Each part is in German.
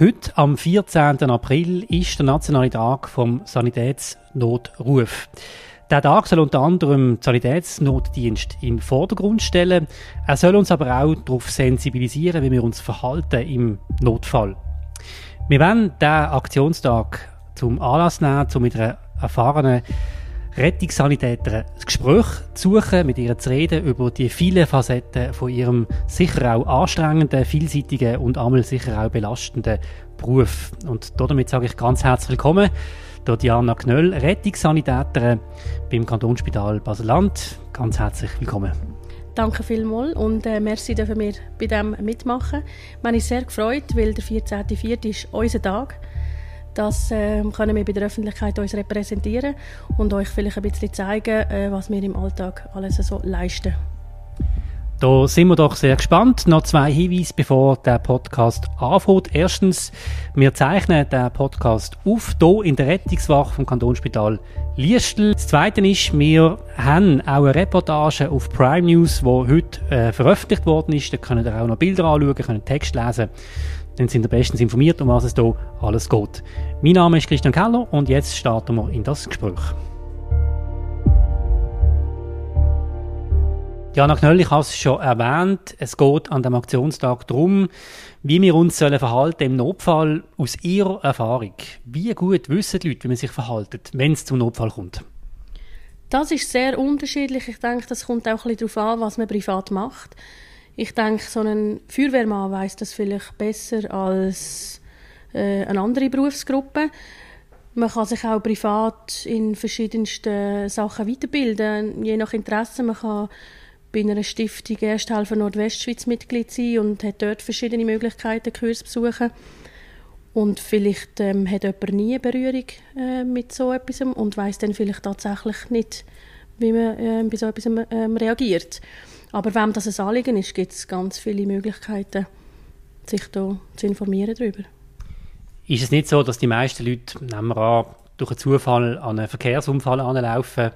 Heute, am 14. April, ist der nationale Tag vom Sanitätsnotruf. Der Tag soll unter anderem den Sanitätsnotdienst den Vordergrund stellen. Er soll uns aber auch darauf sensibilisieren, wie wir uns verhalten im Notfall. Wir werden diesen Aktionstag zum Anlass nehmen, um mit einer erfahrenen Rettungssanitäter ein Gespräch zu suchen, mit ihr zu reden über die vielen Facetten von ihrem sicher auch anstrengenden, vielseitigen und einmal sicher auch belastenden Beruf. Und damit sage ich ganz herzlich willkommen, Diana Knöll, Rettungssanitäterin beim Kantonsspital Basel-Land. Ganz herzlich willkommen. Danke vielmals und äh, merci, dürfen wir bei dem mitmachen. Ich bin sehr gefreut, weil der 14.04. ist unser Tag ist. Das äh, können wir bei der Öffentlichkeit uns repräsentieren und euch vielleicht ein bisschen zeigen, äh, was wir im Alltag alles so leisten. Da sind wir doch sehr gespannt. Noch zwei Hinweise, bevor der Podcast anfängt. Erstens, wir zeichnen den Podcast auf, hier in der Rettungswache vom Kantonsspital Liestl. Das Zweite ist, wir haben auch eine Reportage auf Prime News, die heute äh, veröffentlicht worden ist. Da könnt ihr auch noch Bilder anschauen, könnt Text lesen dann sind ihr bestens informiert, um was es hier alles geht. Mein Name ist Christian Keller und jetzt starten wir in das Gespräch. Jana Knöll, ich habe es schon erwähnt, es geht an dem Aktionstag darum, wie wir uns sollen verhalten im Notfall aus Ihrer Erfahrung. Wie gut wissen die Leute, wie man sich verhalten, wenn es zum Notfall kommt? Das ist sehr unterschiedlich. Ich denke, das kommt auch ein bisschen darauf an, was man privat macht. Ich denke, so ein Feuerwehrmann weiß das vielleicht besser als äh, eine andere Berufsgruppe. Man kann sich auch privat in verschiedensten Sachen weiterbilden, je nach Interesse. Man kann bei einer Stiftung Ersthelfer Nordwestschweiz Mitglied sein und hat dort verschiedene Möglichkeiten, Kurs besuchen. Und vielleicht ähm, hat jemand nie Berührung äh, mit so etwas und weiß dann vielleicht tatsächlich nicht, wie man äh, bei so etwas ähm, reagiert. Aber wem das ein Anliegen ist, gibt es ganz viele Möglichkeiten, sich da zu informieren darüber. Ist es nicht so, dass die meisten Leute, nehmen wir an, durch einen Zufall an einen Verkehrsunfall anlaufen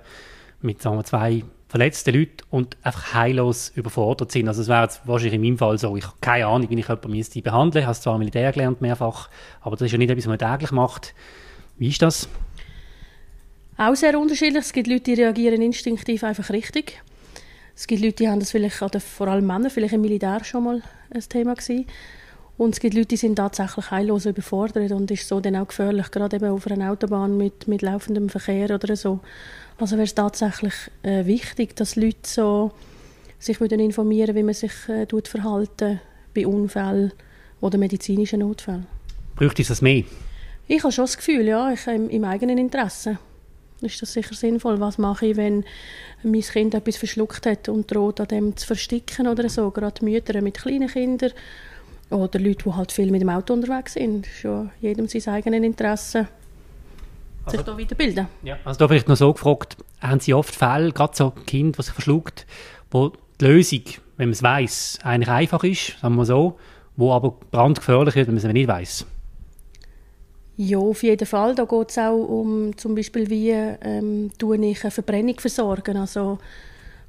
mit sagen wir, zwei verletzten Leuten und einfach heillos überfordert sind? Also es wäre jetzt wahrscheinlich in meinem Fall so, ich habe keine Ahnung, wie ich jemanden müsste behandeln. Ich habe zwar Militär gelernt, mehrfach, aber das ist ja nicht etwas, was man täglich macht. Wie ist das? Auch sehr unterschiedlich. Es gibt Leute, die reagieren instinktiv einfach richtig. Es gibt Leute, die haben das vielleicht, oder vor allem Männer, vielleicht im Militär schon mal ein Thema gewesen. Und es gibt Leute, die sind tatsächlich heillos überfordert und ist so dann auch gefährlich, gerade eben auf einer Autobahn mit, mit laufendem Verkehr oder so. Also wäre es tatsächlich äh, wichtig, dass Leute so sich würden informieren wie man sich äh, tut verhalten bei Unfällen oder medizinischen Notfällen. Bräuchte es das mehr? Ich habe schon das Gefühl, ja, ich, im, im eigenen Interesse ist das sicher sinnvoll. Was mache ich, wenn mein Kind etwas verschluckt hat und droht, an dem zu versticken oder so? Gerade Mütter mit kleinen Kindern oder Leute, die halt viel mit dem Auto unterwegs sind. Das ist ja jedem sein eigenes Interesse, sich also, da weiterbilden. Ja, also da vielleicht noch so gefragt, haben Sie oft Fälle, gerade so Kind, was sich verschluckt, wo die Lösung, wenn man es weiß, eigentlich einfach ist, sagen wir so, wo aber brandgefährlich wird, wenn man es nicht weiß? Ja, auf jeden Fall. Da geht es auch um zum Beispiel, wie ähm, ich eine Verbrennung versorgen. Also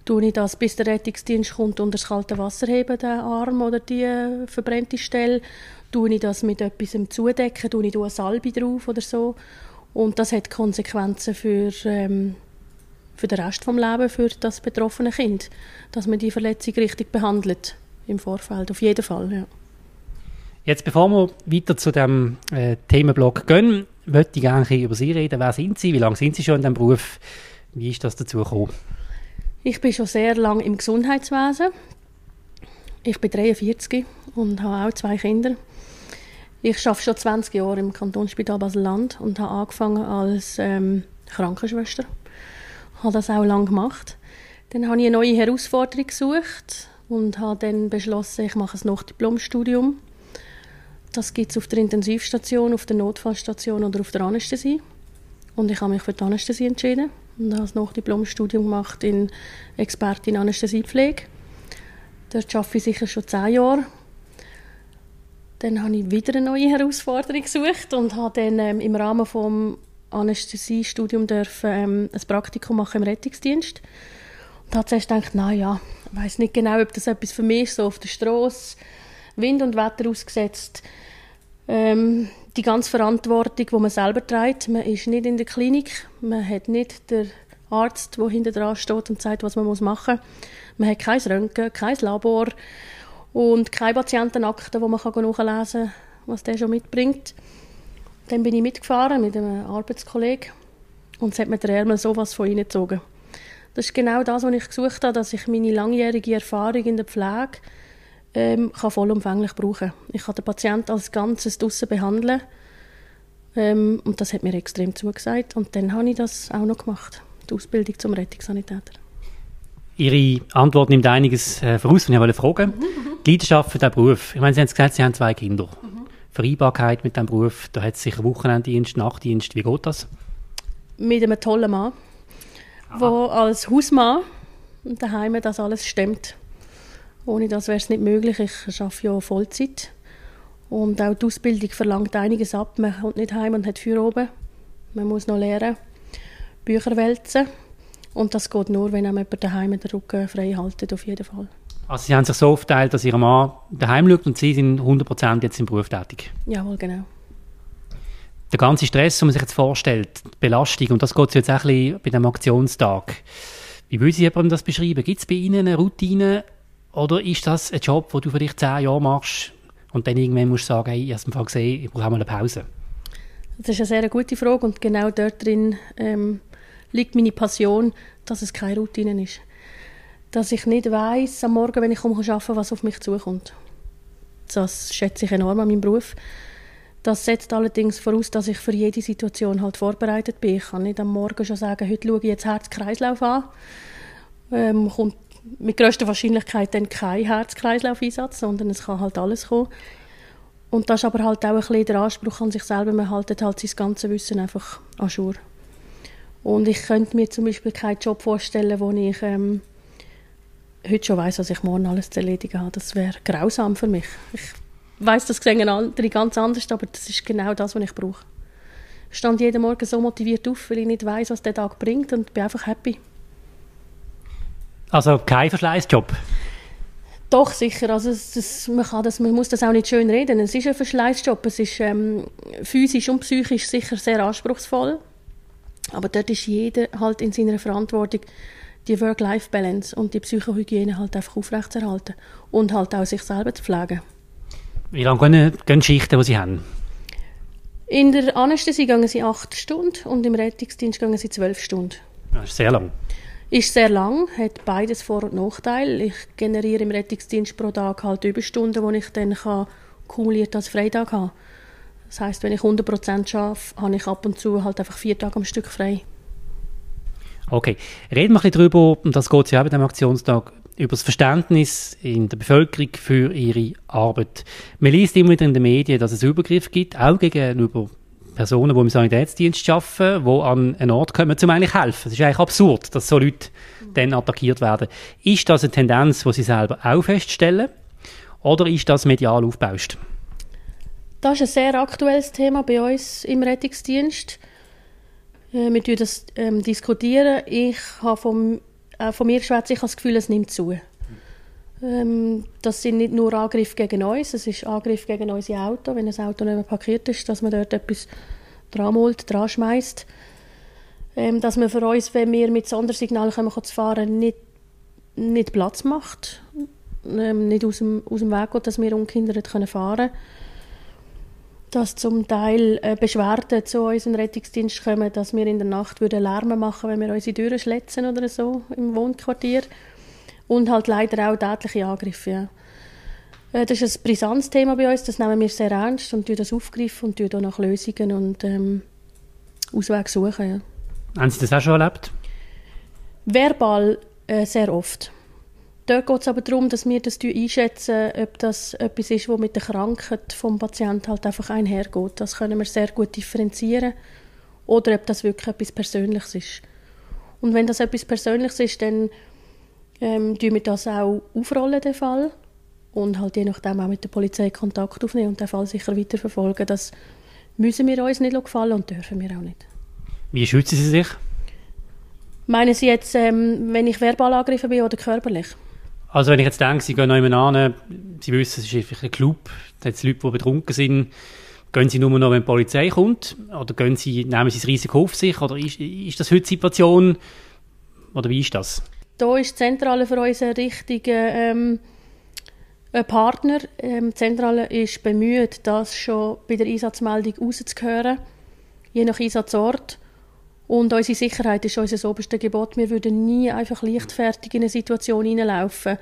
tue ich das, bis der Rettungsdienst kommt und das kalte Wasser heben, den Arm oder die verbrennte Stelle. Tue ich das mit etwas zudecken, tue ich eine Salbe drauf oder so. Und das hat Konsequenzen für, ähm, für den Rest des Lebens, für das betroffene Kind. Dass man die Verletzung richtig behandelt im Vorfeld, auf jeden Fall, ja. Jetzt, bevor wir weiter zu dem äh, Themenblock gehen, möchte ich gerne über Sie reden. Wer sind Sie? Wie lange sind Sie schon in diesem Beruf? Wie ist das dazu gekommen? Ich bin schon sehr lange im Gesundheitswesen. Ich bin 43 und habe auch zwei Kinder. Ich arbeite schon 20 Jahre im Kantonsspital Basel-Land und habe angefangen als ähm, Krankenschwester. Ich habe das auch lange gemacht. Dann habe ich eine neue Herausforderung gesucht und habe dann beschlossen, ich mache ein Nachdiplomstudium das gibt es auf der Intensivstation, auf der Notfallstation oder auf der Anästhesie. Und ich habe mich für die Anästhesie entschieden und habe das Nachdiplomstudium gemacht in Expertin Anästhesiepflege. Dort arbeite ich sicher schon zehn Jahre. Dann habe ich wieder eine neue Herausforderung gesucht und habe dann ähm, im Rahmen des Anästhesiestudiums ähm, ein Praktikum machen im Rettungsdienst. Und habe zuerst gedacht, naja, ich weiß nicht genau, ob das etwas für mich ist, so auf der Straße, Wind und Wetter ausgesetzt Ähm, die ganze Verantwortung, die man selber trägt. Man ist nicht in der Klinik, man hat nicht den Arzt, der hinter dran steht und sagt, was man machen muss. Man hat kein Röntgen, kein Labor und keine Patientenakte, wo man nachlesen kann, was der schon mitbringt. Dann bin ich mitgefahren mit einem Arbeitskollegen und es hat mir der Ärmel sowas von reingezogen. Das ist genau das, was ich gesucht habe, dass ich meine langjährige Erfahrung in der Pflege ähm, kann vollumfänglich brauchen Ich kann den Patienten als Ganzes draussen behandeln ähm, und das hat mir extrem zugesagt und dann habe ich das auch noch gemacht, die Ausbildung zum Rettungssanitäter. Ihre Antwort nimmt einiges äh, voraus, was ich wollte fragen. Mhm. Die Leidenschaft für diesen Beruf. Ich meine, Sie haben gesagt, Sie haben zwei Kinder. Mhm. Vereinbarkeit mit diesem Beruf, da hat es sicher Wochenenddienst, Nachtdienst. Wie geht das? Mit einem tollen Mann, der als Hausmann daheim das alles stemmt. Ohne das wäre es nicht möglich. Ich arbeite ja Vollzeit. Und auch die Ausbildung verlangt einiges ab. Man kommt nicht heim und hat Feuer oben. Man muss noch lernen, Bücher wälzen. Und das geht nur, wenn einem jemand daheim den Rücken frei haltet, auf jeden Fall. Also Sie haben sich so aufgeteilt, dass Ihr Mann daheim schaut und Sie sind 100% jetzt im Beruf tätig? Jawohl, genau. Der ganze Stress, den man sich jetzt vorstellt, die Belastung, und das geht jetzt auch ein bisschen bei dem Aktionstag. Wie würden Sie das beschreiben? Gibt es bei Ihnen eine Routine oder ist das ein Job, den du vielleicht zehn Jahre machst und dann irgendwann musst du sagen, hey, ich habe gesehen, ich brauche mal eine Pause? Das ist eine sehr gute Frage und genau dort drin ähm, liegt meine Passion, dass es keine Routine ist. Dass ich nicht weiß am Morgen, wenn ich arbeite, was auf mich zukommt. Das schätze ich enorm an meinem Beruf. Das setzt allerdings voraus, dass ich für jede Situation halt vorbereitet bin. Ich kann nicht am Morgen schon sagen, heute schaue ich jetzt Herz-Kreislauf an. Ähm, kommt mit größter Wahrscheinlichkeit dann kein Herz-Kreislauf-Einsatz, sondern es kann halt alles kommen. Und das ist aber halt auch ein bisschen der Anspruch an sich selber, man haltet halt sein ganzes Wissen einfach an Schur. Und ich könnte mir zum Beispiel keinen Job vorstellen, wo ich ähm, heute schon weiß, was ich morgen alles zu erledigen habe. Das wäre grausam für mich. Ich weiß, das sehen andere ganz anders, aber das ist genau das, was ich brauche. Ich stand jeden Morgen so motiviert auf, weil ich nicht weiß, was der Tag bringt und bin einfach happy. Also kein Verschleißjob? Doch, sicher. Also es, das, man, kann das, man muss das auch nicht schön reden. Es ist ein Verschleißjob. Es ist ähm, physisch und psychisch sicher sehr anspruchsvoll. Aber dort ist jeder halt in seiner Verantwortung, die Work-Life-Balance und die Psychohygiene halt einfach aufrechtzuerhalten und halt auch sich selber zu pflegen. Wie lange gehen, gehen Schichten, die Sie haben? In der Anästhesie gehen sie acht Stunden und im Rettungsdienst gehen sie zwölf Stunden. Das ist sehr lang. Ist sehr lang, hat beides Vor- und Nachteile. Ich generiere im Rettungsdienst pro Tag halt Überstunden, die ich dann kumuliert als Freitag habe. Das heißt, wenn ich 100% arbeite, habe ich ab und zu halt einfach vier Tage am Stück frei. Okay, reden wir ein bisschen darüber, und das geht ja auch bei dem Aktionstag, über das Verständnis in der Bevölkerung für ihre Arbeit. Man liest immer wieder in den Medien, dass es Übergriffe gibt, auch gegenüber Personen, die im Sanitätsdienst arbeiten, die an einen Ort kommen, um eigentlich helfen. Es ist eigentlich absurd, dass so Leute dann attackiert werden. Ist das eine Tendenz, die Sie selber auch feststellen? Oder ist das medial aufgebauscht? Das ist ein sehr aktuelles Thema bei uns im Rettungsdienst. Äh, wir diskutieren das ähm. Ich habe vom, äh, von mir schwätze ich das Gefühl, es nimmt zu. Ähm, das sind nicht nur Angriffe gegen uns, es ist Angriff gegen unser Auto, wenn ein Auto nicht mehr parkiert ist, dass man dort etwas dran holt, dran schmeißt. Ähm, dass man für uns, wenn wir mit Sondersignalen kommen, zu fahren, nicht, nicht Platz macht, ähm, nicht aus dem, aus dem Weg geht, dass wir ungehindert fahren können. Dass zum Teil äh, Beschwerden zu unserem Rettungsdienst kommen, dass wir in der Nacht würden Lärm machen wenn wir unsere Türen schletzen oder so im Wohnquartier. Und halt leider auch tätliche Angriffe. Ja. Äh, das ist ein brisantes Thema bei uns, das nehmen wir sehr ernst und das aufgreifen und auch nach Lösungen und ähm, Auswege suchen. Ja. Haben Sie das auch schon erlebt? Verbal äh, sehr oft. Dort geht es aber darum, dass wir das einschätzen, ob das etwas ist, was mit der Krankheit des Patienten halt einfach einhergeht. Das können wir sehr gut differenzieren. Oder ob das wirklich etwas Persönliches ist. Und wenn das etwas Persönliches ist, dann ähm, tun wir das auch aufrollen, den Fall. Und halt je nachdem auch mit der Polizei Kontakt aufnehmen und den Fall sicher weiterverfolgen. Das müssen wir uns nicht gefallen und dürfen wir auch nicht. Wie schützen Sie sich? Meinen Sie jetzt, ähm, wenn ich verbal angegriffen bin oder körperlich? Also wenn ich jetzt denke, Sie gehen noch jemanden an, Sie wissen, es ist einfach ein Club, da hat Leute, die betrunken sind, Gehen Sie nur noch, wenn die Polizei kommt? Oder gehen Sie, nehmen Sie das Risiko auf sich? Oder ist, ist das heute die Situation? Oder wie ist das? Da ist die Zentrale für uns ein richtiger ähm, ein Partner. Ähm, die Zentrale ist bemüht, das schon bei der Einsatzmeldung rauszuhören, je nach Einsatzort. Und unsere Sicherheit ist unser oberstes Gebot. Wir würden nie einfach leichtfertig in eine Situation hineinlaufen.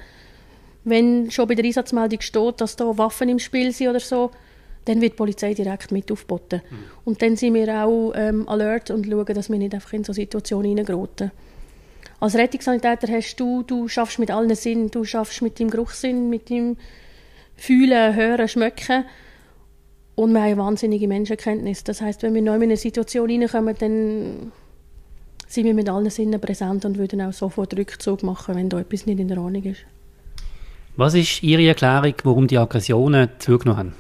Wenn schon bei der Einsatzmeldung steht, dass da Waffen im Spiel sind oder so, dann wird die Polizei direkt mit aufgeboten. Mhm. Und dann sind wir auch ähm, alert und schauen, dass wir nicht einfach in so Situationen hineingeraten. Als Rettungssanitäter hast du, du schaffst mit allen Sinnen, du schaffst mit dem Geruchssinn, mit dem Fühlen, Hören, Schmecken und wir haben wahnsinnige Menschenkenntnis. Das heißt, wenn wir neu in eine Situation hineinkommen, dann sind wir mit allen Sinnen präsent und würden auch sofort Rückzug machen, wenn da etwas nicht in der Ordnung ist. Was ist Ihre Erklärung, warum die Aggressionen zugenommen haben?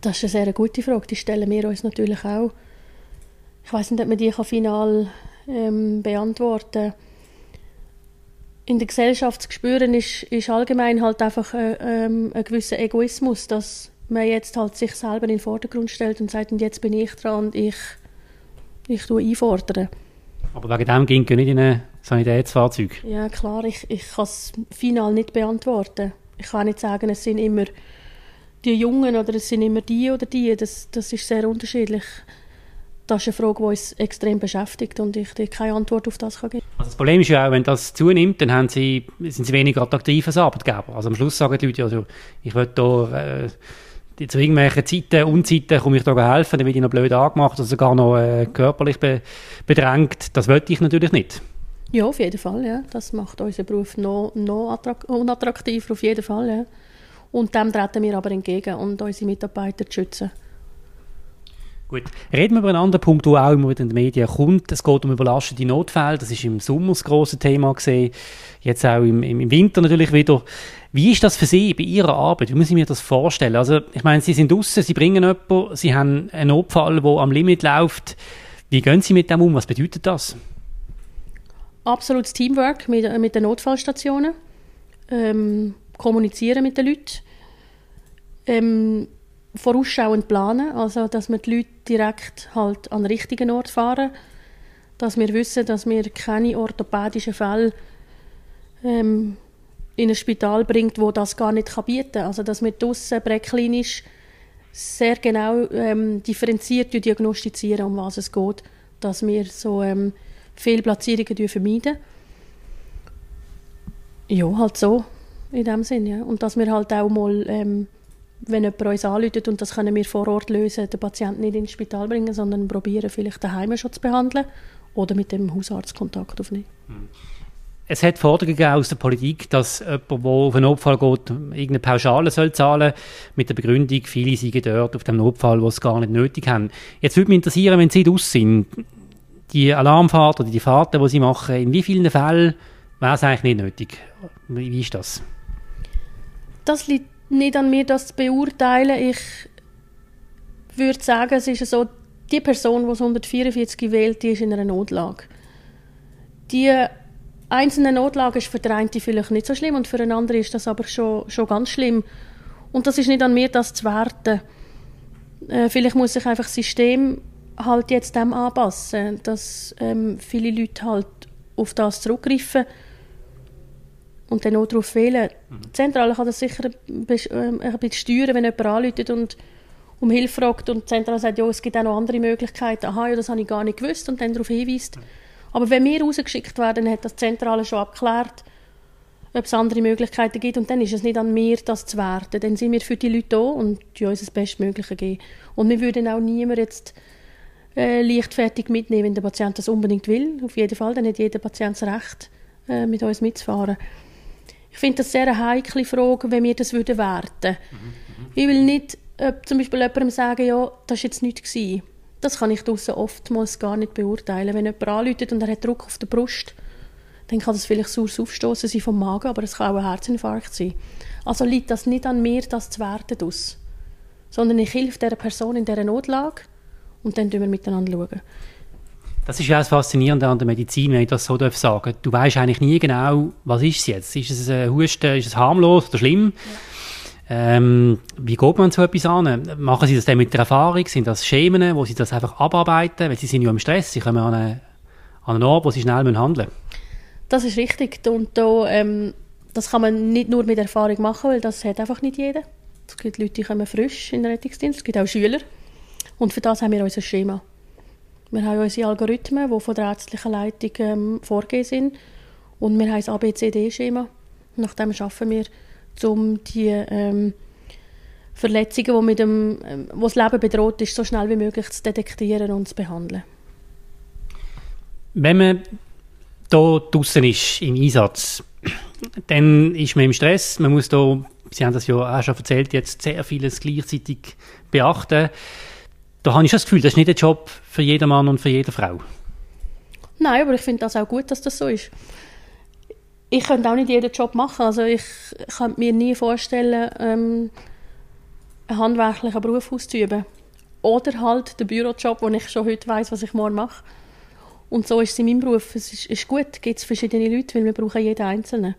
Das ist eine sehr gute Frage. Die stellen wir uns natürlich auch. Ich weiß nicht, ob man die final ähm, beantworten. In der Gesellschaft zu spüren ist, ist allgemein halt einfach äh, ähm, ein gewisser Egoismus, dass man jetzt halt sich selber in den Vordergrund stellt und sagt, und jetzt bin ich dran und ich, ich tue einfordern. Aber wegen dem ging nicht in ein Sanitätsfahrzeug? Ja klar, ich, ich kann es final nicht beantworten. Ich kann nicht sagen, es sind immer die Jungen oder es sind immer die oder die. Das, das ist sehr unterschiedlich. Das ist eine Frage, die uns extrem beschäftigt und ich dir keine Antwort auf das kann geben also Das Problem ist ja auch, wenn das zunimmt, dann haben sie, sind sie weniger attraktiv als Arbeitgeber. Also am Schluss sagen die Leute, also, ich will da... Äh, zu irgendwelchen Zeiten, Unzeiten komme ich da helfen, dann werde ich noch blöd angemacht oder sogar noch äh, körperlich be bedrängt. Das wollte ich natürlich nicht. Ja, auf jeden Fall, ja. Das macht unseren Beruf noch, noch unattraktiver, auf jeden Fall, ja. Und dem treten wir aber entgegen und unsere Mitarbeiter zu schützen. Gut. Reden wir über einen anderen Punkt, der auch immer wieder in den Medien kommt. Es geht um überlastete Notfälle. Das ist im Sommer das grosse Thema gesehen. Jetzt auch im, im Winter natürlich wieder. Wie ist das für Sie bei Ihrer Arbeit? Wie muss ich mir das vorstellen? Also, ich meine, Sie sind draußen, Sie bringen jemanden, Sie haben einen Notfall, der am Limit läuft. Wie gehen Sie mit dem um? Was bedeutet das? Absolutes Teamwork mit, mit den Notfallstationen. Ähm, kommunizieren mit den Leuten. Ähm, vorausschauend planen, also dass wir die Leute direkt halt an den richtigen Ort fahren, dass wir wissen, dass wir keine orthopädischen Fälle ähm, in ein Spital bringt, wo das gar nicht bieten kann. Also dass wir draussen präklinisch sehr genau ähm, differenziert diagnostizieren, um was es geht, dass wir so ähm, Fehlplatzierungen vermeiden. Ja, halt so in dem Sinne. Ja. Und dass wir halt auch mal ähm, wenn jemand uns anruft und das können wir vor Ort lösen, den Patienten nicht ins Spital bringen, sondern probieren, vielleicht daheim schon zu behandeln oder mit dem Hausarzt Kontakt aufnehmen. Hm. Es hat Forderungen aus der Politik, dass jemand, der auf einen Notfall geht, irgendeine Pauschale soll zahlen mit der Begründung, viele sind dort auf dem Notfall, wo es gar nicht nötig haben. Jetzt würde mich interessieren, wenn Sie draus sind, die Alarmfahrt oder die Fahrten, die Sie machen, in wie vielen Fällen wäre es eigentlich nicht nötig? Wie ist das? Das liegt nicht an mir, das zu beurteilen. Ich würde sagen, es ist so, die Person, die 144 wählt, die ist in einer Notlage. Die einzelne Notlage ist für den einen vielleicht nicht so schlimm und für den anderen ist das aber schon, schon ganz schlimm. Und das ist nicht an mir, das zu werten. Äh, vielleicht muss sich einfach das System halt jetzt dem anpassen, dass ähm, viele Leute halt auf das zurückgreifen und dann auch darauf wählen. Mhm. Die Zentrale kann das sicher ein bisschen ähm, steuern, wenn jemand anruft und um Hilfe fragt und die Zentrale sagt, ja, es gibt auch noch andere Möglichkeiten. Aha, ja, das habe ich gar nicht gewusst und dann darauf hinweist. Mhm. Aber wenn wir rausgeschickt werden, hat das Zentrale schon abgeklärt, ob es andere Möglichkeiten gibt und dann ist es nicht an mir, das zu werten. Dann sind wir für die Leute da und uns das Bestmögliche geben. Und wir würden auch niemand jetzt äh, leichtfertig mitnehmen, wenn der Patient das unbedingt will. Auf jeden Fall, dann hat jeder Patient das Recht, äh, mit uns mitzufahren. Ich finde das sehr eine heikle Frage, wenn wir das würden werten. Mhm, ich will nicht äh, zum Beispiel jemandem sagen, ja, das war jetzt nichts. Das kann ich draussen oftmals gar nicht beurteilen. Wenn jemand anläutet und er hat Druck auf der Brust, dann kann das vielleicht saures Aufstoßen sein vom Magen, aber es kann auch ein Herzinfarkt sein. Also liegt das nicht an mir, das zu werten, aus, sondern ich helfe dieser Person in dieser Notlage und dann schauen wir miteinander. Schauen. Das ist ja das Faszinierende an der Medizin, wenn ich das so darf sagen. Du weißt eigentlich nie genau, was ist es jetzt. Ist es ein Husten, ist es harmlos oder schlimm? Ähm, wie geht man so etwas an? Machen Sie das dann mit der Erfahrung? Sind das Schemen, wo Sie das einfach abarbeiten? Weil Sie sind ja im Stress, Sie kommen an, eine, an einen Ort, wo Sie schnell handeln müssen. Das ist richtig. Und da, ähm, das kann man nicht nur mit Erfahrung machen, weil das hat einfach nicht jeder. Es gibt Leute, die kommen frisch in den Rettungsdienst, es gibt auch Schüler. Und für das haben wir unser Schema. Wir haben unsere Algorithmen, die von der ärztlichen Leitung ähm, vorgegeben sind. Und wir haben ein ABCD-Schema. Nach dem arbeiten wir, um die ähm, Verletzungen, die mit dem, ähm, wo das Leben bedroht ist, so schnell wie möglich zu detektieren und zu behandeln. Wenn man hier draußen ist, im Einsatz, dann ist man im Stress. Man muss da, Sie haben das ja auch schon erzählt, jetzt sehr vieles gleichzeitig beachten. Da habe ich das Gefühl, das ist nicht ein Job für jeden Mann und für jede Frau. Nein, aber ich finde das auch gut, dass das so ist. Ich könnte auch nicht jeden Job machen. Also ich kann mir nie vorstellen, ähm, einen handwerklichen Beruf auszuüben. Oder halt den Bürojob, wo ich schon heute weiß, was ich morgen mache. Und so ist es in meinem Beruf. Es ist, ist gut, gibt es verschiedene Leute, weil wir brauchen jeden Einzelnen.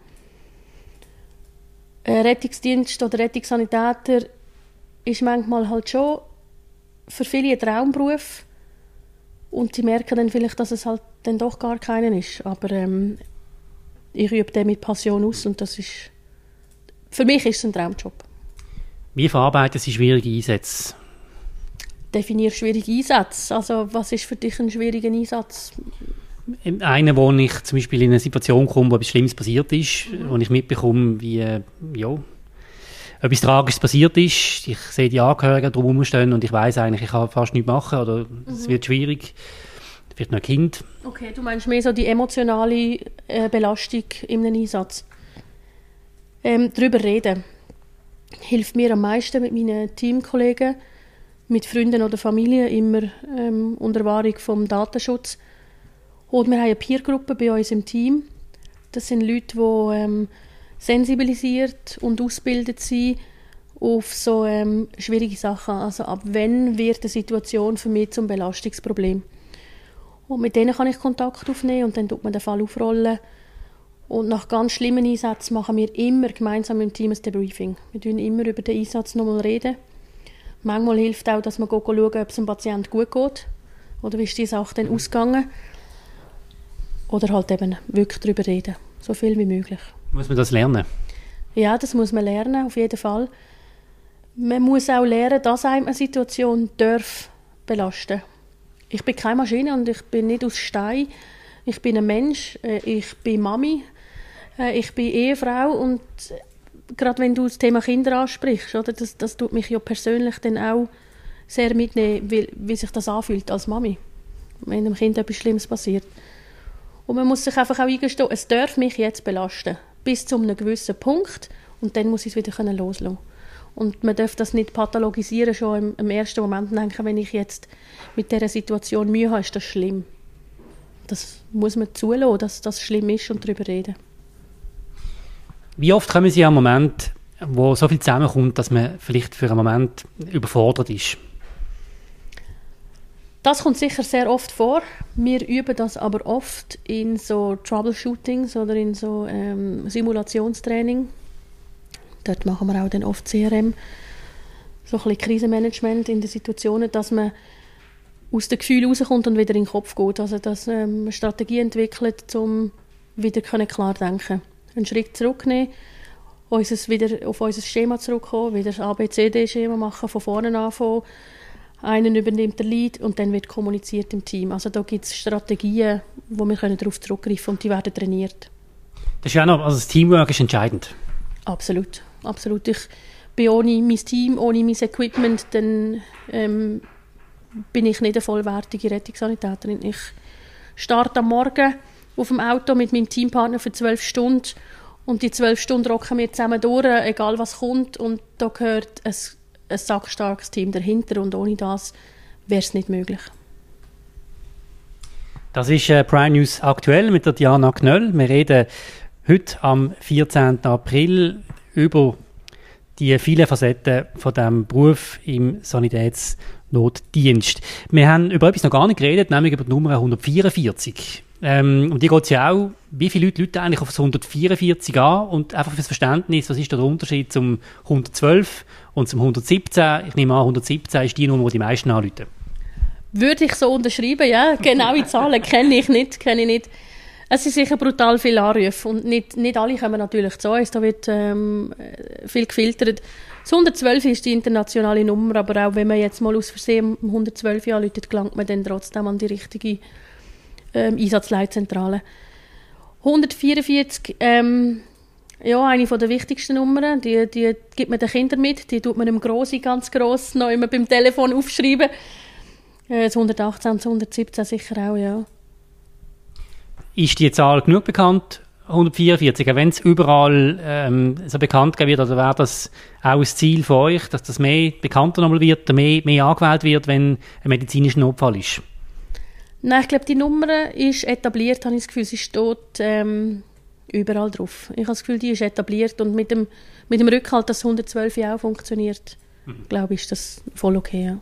Ein Rettungsdienst oder Rettungssanitäter ist manchmal halt schon für viele ein Traumberuf. Und sie merken dann vielleicht, dass es halt dann doch gar keinen ist. Aber ähm, ich übe den mit Passion aus und das ist, für mich ist es ein Traumjob. Wie verarbeiten Sie schwierige Einsätze? Definiere schwierige Einsätze. Also was ist für dich ein schwieriger Einsatz? Einer, wo ich zum Beispiel in eine Situation komme, wo etwas Schlimmes passiert ist, mhm. wo ich mitbekomme, wie ja, etwas Tragisches passiert ist. Ich sehe die Angehörigen drumherum stehen und ich weiß eigentlich, ich kann fast nichts machen oder es mhm. wird schwierig. Vielleicht noch ein Kind. Okay, du meinst mehr so die emotionale äh, Belastung in einem Einsatz. Ähm, darüber reden hilft mir am meisten mit meinen Teamkollegen, mit Freunden oder Familie, immer ähm, unter Wahrung vom Datenschutz. Und wir haben eine Peergruppe bei uns im Team. Das sind Leute, die ähm, sensibilisiert und ausgebildet sind auf so ähm, schwierige Sachen. Also ab wann wird eine Situation für mich zum Belastungsproblem? Und mit denen kann ich Kontakt aufnehmen und dann tut man den Fall aufrollen. Und nach ganz schlimmen Einsätzen machen wir immer gemeinsam im Team ein Debriefing. Wir reden immer über den Einsatz nochmal reden. Manchmal hilft auch, dass man schauen, ob es dem Patienten gut geht oder wie ist die Sache dann ausgegangen. Oder halt eben wirklich darüber reden, so viel wie möglich. Muss man das lernen? Ja, das muss man lernen, auf jeden Fall. Man muss auch lernen, dass einem eine Situation darf belasten Ich bin keine Maschine und ich bin nicht aus Stein. Ich bin ein Mensch, äh, ich bin Mami, äh, ich bin Ehefrau und gerade wenn du das Thema Kinder ansprichst, oder, das, das tut mich ja persönlich dann auch sehr mitnehmen, wie, wie sich das anfühlt als Mami, wenn einem Kind etwas Schlimmes passiert. Und man muss sich einfach auch eingestehen, es darf mich jetzt belasten bis zu einem gewissen Punkt und dann muss ich es wieder loslassen und man darf das nicht pathologisieren, schon im, im, ersten Moment denken, wenn ich jetzt mit dieser Situation Mühe habe, ist das schlimm. Das muss man zulassen, dass das schlimm ist und darüber reden. Wie oft kommen Sie an einen Moment, wo so viel zusammenkommt, dass man vielleicht für einen Moment überfordert ist? Das kommt sicher sehr oft vor. Wir üben das aber oft in so Troubleshootings oder in so ähm, Simulationstraining. Dort machen wir auch dann oft CRM, so ein Krisenmanagement in den Situationen, dass man aus dem Gefühl rauskommt und wieder in den Kopf geht. Also dass ähm, man Strategie entwickelt, um wieder klar denken Einen Schritt zurücknehmen, unseres wieder auf unser Schema zurückkommen, wieder das ABCD-Schema machen, von vorne anfangen einer übernimmt den Lead und dann wird kommuniziert im Team. Also da gibt es Strategien, wo wir können darauf zurückgreifen können und die werden trainiert. Das ist ja noch, also das Teamwork ist entscheidend. Absolut, absolut. Ich bin ohne mein Team, ohne mein Equipment, dann ähm, bin ich nicht eine vollwertige Rettungssanitäterin. Ich starte am Morgen auf dem Auto mit meinem Teampartner für zwölf Stunden und die zwölf Stunden rocken wir zusammen durch, egal was kommt und da gehört ein ein sackstarkes Team dahinter und ohne das wäre es nicht möglich. Das ist äh, Prime News aktuell mit der Diana Knöll. Wir reden heute am 14. April über die vielen Facetten von dem Beruf im Sanitätsnotdienst. Wir haben über etwas noch gar nicht geredet, nämlich über die Nummer 144. Ähm, und die geht es ja auch, wie viele Leute, Leute eigentlich auf das 144 an und einfach fürs Verständnis, was ist der Unterschied zum 112 und zum 117? Ich nehme an, 117 ist die Nummer, die die meisten anrufen. Würde ich so unterschreiben, ja. Genaue Zahlen kenne ich nicht, kenne ich nicht. Es sind sicher brutal viele Anrufe und nicht, nicht alle kommen natürlich zu uns. Da wird ähm, viel gefiltert. Das 112 ist die internationale Nummer, aber auch wenn man jetzt mal aus Versehen 112 anruft, gelangt man dann trotzdem an die richtige ähm, Einsatzleitzentrale. 144, ähm, ja, eine der wichtigsten Nummern, die, die gibt man den Kindern mit, die tut man im Grossi ganz gross noch immer beim Telefon aufschreiben. Äh, das 118, das 117 sicher auch, ja. Ist die Zahl genug bekannt? 144, wenn es überall ähm, so bekannt wird, oder wäre das auch das Ziel von euch, dass das mehr bekannter nochmal wird, mehr, mehr angewählt wird, wenn ein medizinischer Notfall ist? Nein, ich glaube, die Nummer ist etabliert, habe ich das Gefühl, sie steht ähm, überall drauf. Ich habe das Gefühl, die ist etabliert und mit dem, mit dem Rückhalt, dass 112 auch funktioniert, mhm. glaube ich, ist das voll okay, ja.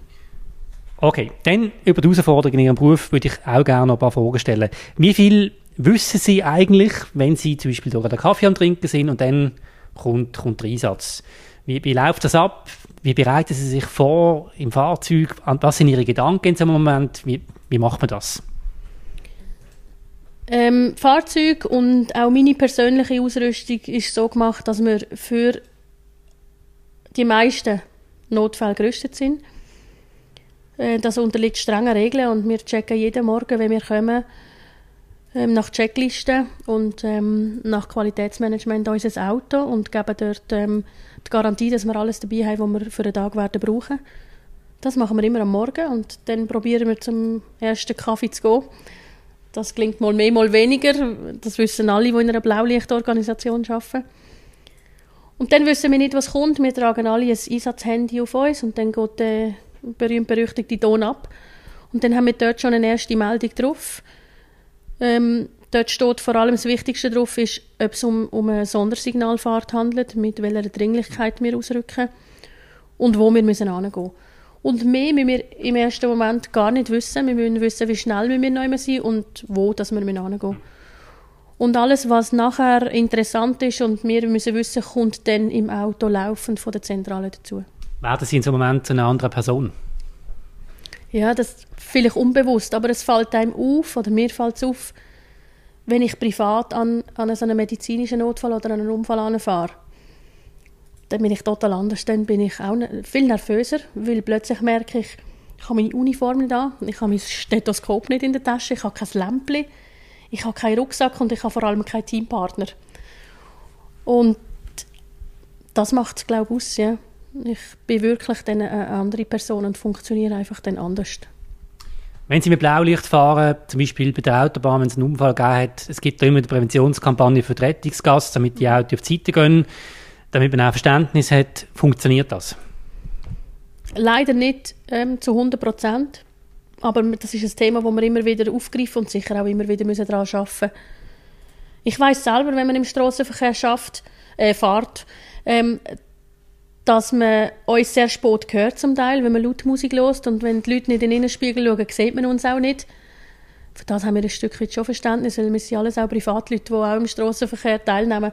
Okay, dann über die Herausforderungen in Ihrem Beruf würde ich auch gerne noch ein paar Fragen stellen. Wie viel wissen Sie eigentlich, wenn Sie zum Beispiel durch den Kaffee am Trinken sind und dann kommt, kommt der Einsatz? Wie, wie läuft das ab? Wie bereiten Sie sich vor im Fahrzeug? Was sind Ihre Gedanken in so einem Moment? Wie, wie macht man das? Ähm, Fahrzeug und auch meine persönliche Ausrüstung ist so gemacht, dass wir für die meisten Notfälle gerüstet sind. Äh, das unterliegt strengen Regeln und wir checken jeden Morgen, wenn wir kommen, ähm, nach Checklisten und ähm, nach Qualitätsmanagement unser Auto und geben dort ähm, die Garantie, dass wir alles dabei haben, was wir für den Tag werden brauchen. Das machen wir immer am Morgen und dann probieren wir zum ersten Kaffee zu gehen. Das klingt mal mehr, mal weniger. Das wissen alle, die in einer Blaulichtorganisation arbeiten. Und dann wissen wir nicht, was kommt. Wir tragen alle ein Einsatzhandy auf uns und dann geht der berühmt-berüchtigte Ton ab. Und dann haben wir dort schon eine erste Meldung drauf. Ähm, dort steht vor allem das Wichtigste drauf, ist, ob es um, um eine Sondersignalfahrt handelt, mit welcher Dringlichkeit wir ausrücken und wo wir müssen hingehen Und mehr müssen wir im ersten Moment gar nicht wissen. Wir müssen wissen, wie schnell wir noch sind und wo dass wir hingehen müssen. Und alles, was nachher interessant ist und wir müssen wissen, kommt dann im Auto laufend von der Zentrale dazu. Werden Sie in so einem Moment eine andere Person? Ja, das vielleicht unbewusst, aber es fällt einem auf, oder mir fällt es auf, wenn ich privat an, an so einen medizinischen Notfall oder einen Unfall anfahre. Dann bin ich total anders, dann bin ich auch ne, viel nervöser, weil plötzlich merke ich, ich habe meine Uniform nicht an, ich habe mein Stethoskop nicht in der Tasche, ich habe kein Lämpchen, ich habe keinen Rucksack und ich habe vor allem keinen Teampartner. Und das macht es, glaube ich, aus, ja. Ich bin wirklich dann eine andere Person und funktioniere einfach dann anders. Wenn Sie mit Blaulicht fahren, zum Beispiel bei der Autobahn, wenn es einen Unfall gegeben hat, es gibt da immer eine Präventionskampagne für die Rettungsgasse, damit die Autos auf die Seite gehen, damit man auch Verständnis hat, funktioniert das? Leider nicht ähm, zu 100 Prozent, aber das ist ein Thema, das wir immer wieder aufgreifen und sicher auch immer wieder müssen daran arbeiten müssen. Ich weiß selber, wenn man im Straßenverkehr schafft, äh, fährt, ähm, dass man uns sehr spät hört zum Teil, wenn man laut Musik hört und wenn die Leute nicht in den Innenspiegel schauen, sieht man uns auch nicht. Für das haben wir ein Stück weit schon Verständnis, weil wir sind alles auch Privatleute, die auch im Strassenverkehr teilnehmen.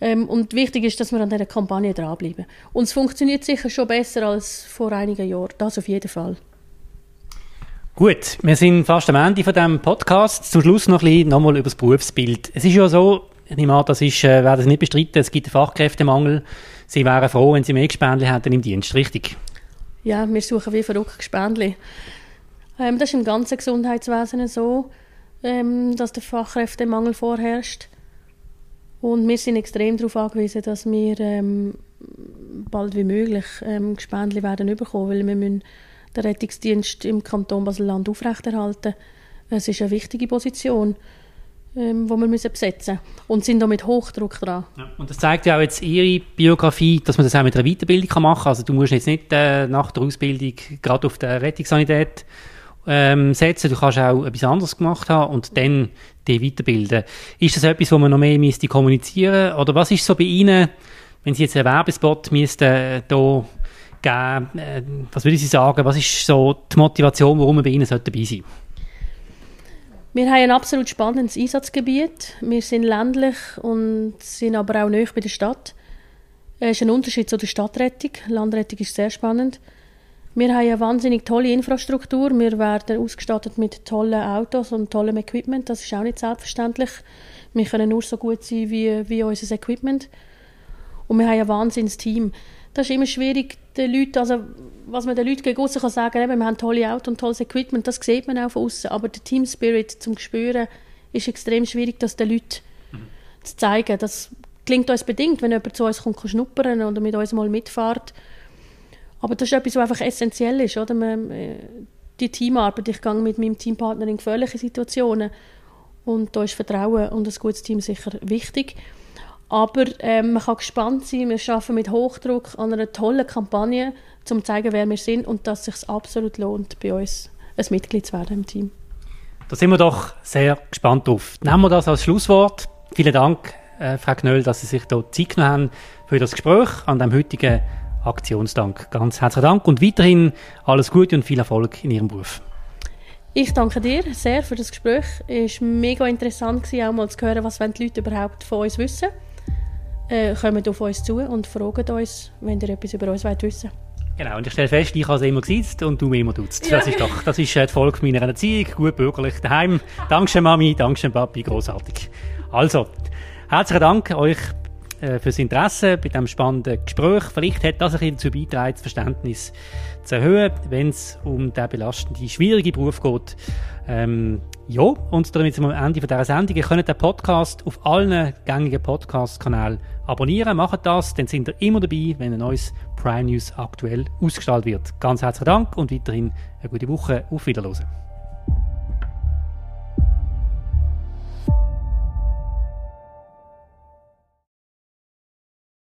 Ähm, und wichtig ist, dass wir an dieser Kampagne dranbleiben. Und es funktioniert sicher schon besser als vor einigen Jahren. Das auf jeden Fall. Gut, wir sind fast am Ende von diesem Podcast. Zum Schluss noch ein bisschen nochmal über das Berufsbild. Es ist ja so, ich nehme an, das ist, äh, werde es nicht bestreiten, es gibt einen Fachkräftemangel. Sie wären froh, wenn Sie mehr Gespendli hätten im Dienst, richtig? Ja, wir suchen wie verrückt Gespendli. Ähm, das ist im ganzen Gesundheitswesen so, ähm, dass der Fachkräftemangel vorherrscht. Und wir sind extrem darauf angewiesen, dass wir ähm, bald wie möglich ähm, Gespendli werden bekommen, weil wir müssen den Rettungsdienst im Kanton Basel-Land aufrechterhalten. Es ist eine wichtige Position ähm, wo wir müssen besetzen. Und sind da mit Hochdruck dran. Ja, und das zeigt ja auch jetzt Ihre Biografie, dass man das auch mit einer Weiterbildung machen kann. Also du musst jetzt nicht äh, nach der Ausbildung gerade auf der Rettungssanität ähm, setzen. Du kannst auch etwas anderes gemacht haben und dann die weiterbilden. Ist das etwas, wo man noch mehr müsste kommunizieren Oder was ist so bei Ihnen, Wenn Sie jetzt einen Werbespot müssten, äh, da geben, äh, was würde Sie sagen, was ist so die Motivation, warum wir bei Ihnen dabei sein Wir haben ein absolut spannendes Einsatzgebiet. Wir sind ländlich und sind aber auch nahe bei der Stadt. Es ist ein Unterschied zu der Stadtrettung. Landrettung ist sehr spannend. Wir haben eine wahnsinnig tolle Infrastruktur. Wir werden ausgestattet mit tollen Autos und tollem Equipment. Das ist auch nicht selbstverständlich. Wir können nur so gut sein wie, wie unser Equipment. Und wir haben ein wahnsinniges Team. Das ist immer schwierig, den Leuten, also was man den Leuten gegen aussen kann sagen, eben, wir haben tolle Autos und tolles Equipment, das sieht man auch von außen. Aber der Team Spirit zum Spüren ist extrem schwierig, das den Leuten mhm. zu zeigen. Das klingt uns bedingt, wenn jemand zu uns kommt, kann schnuppern oder mit uns mal mitfährt. Aber das ist etwas, was einfach essentiell ist. Oder? Man, äh, die Teamarbeit, ich gehe mit meinem Teampartner in gefährliche Situationen und da ist Vertrauen und ein gutes Team sicher wichtig. Aber ähm, man kann gespannt sein, wir arbeiten mit Hochdruck an einer tollen Kampagne, um zu zeigen, wer wir sind und dass es sich absolut lohnt, bei uns ein Mitglied zu werden im Team. Da sind wir doch sehr gespannt drauf. Nehmen wir das als Schlusswort. Vielen Dank, äh, Frau Knöll, dass Sie sich hier Zeit genommen haben für das Gespräch an dem heutigen Aktionsdank. Ganz herzlichen Dank und weiterhin alles Gute und viel Erfolg in Ihrem Beruf. Ich danke dir sehr für das Gespräch. Es war mega interessant, auch mal zu hören, was die Leute überhaupt von uns wissen. Äh, kommen auf uns zu und fragen uns, wenn ihr etwas über uns wollt wissen Genau, und ich stelle fest, ich habe es immer gesitzt und du mich immer duzt. Ja. Das ist doch, das ist äh, die Folge meiner Erziehung, gut bürgerlich daheim. Dankeschön Mami, Dankeschön Papi, großartig. Also, herzlichen Dank euch fürs Interesse bei diesem spannenden Gespräch. Vielleicht hat das ein bisschen dazu beigetragen, das Verständnis zu erhöhen, wenn es um den belastenden, schwierigen Beruf geht. Ähm, ja, und damit sind wir am Ende dieser Sendung. Ihr könnt den Podcast auf allen gängigen Podcast-Kanälen abonnieren. Macht das, dann sind ihr immer dabei, wenn ein neues Prime News aktuell ausgestrahlt wird. Ganz herzlichen Dank und weiterhin eine gute Woche. Auf Wiedersehen.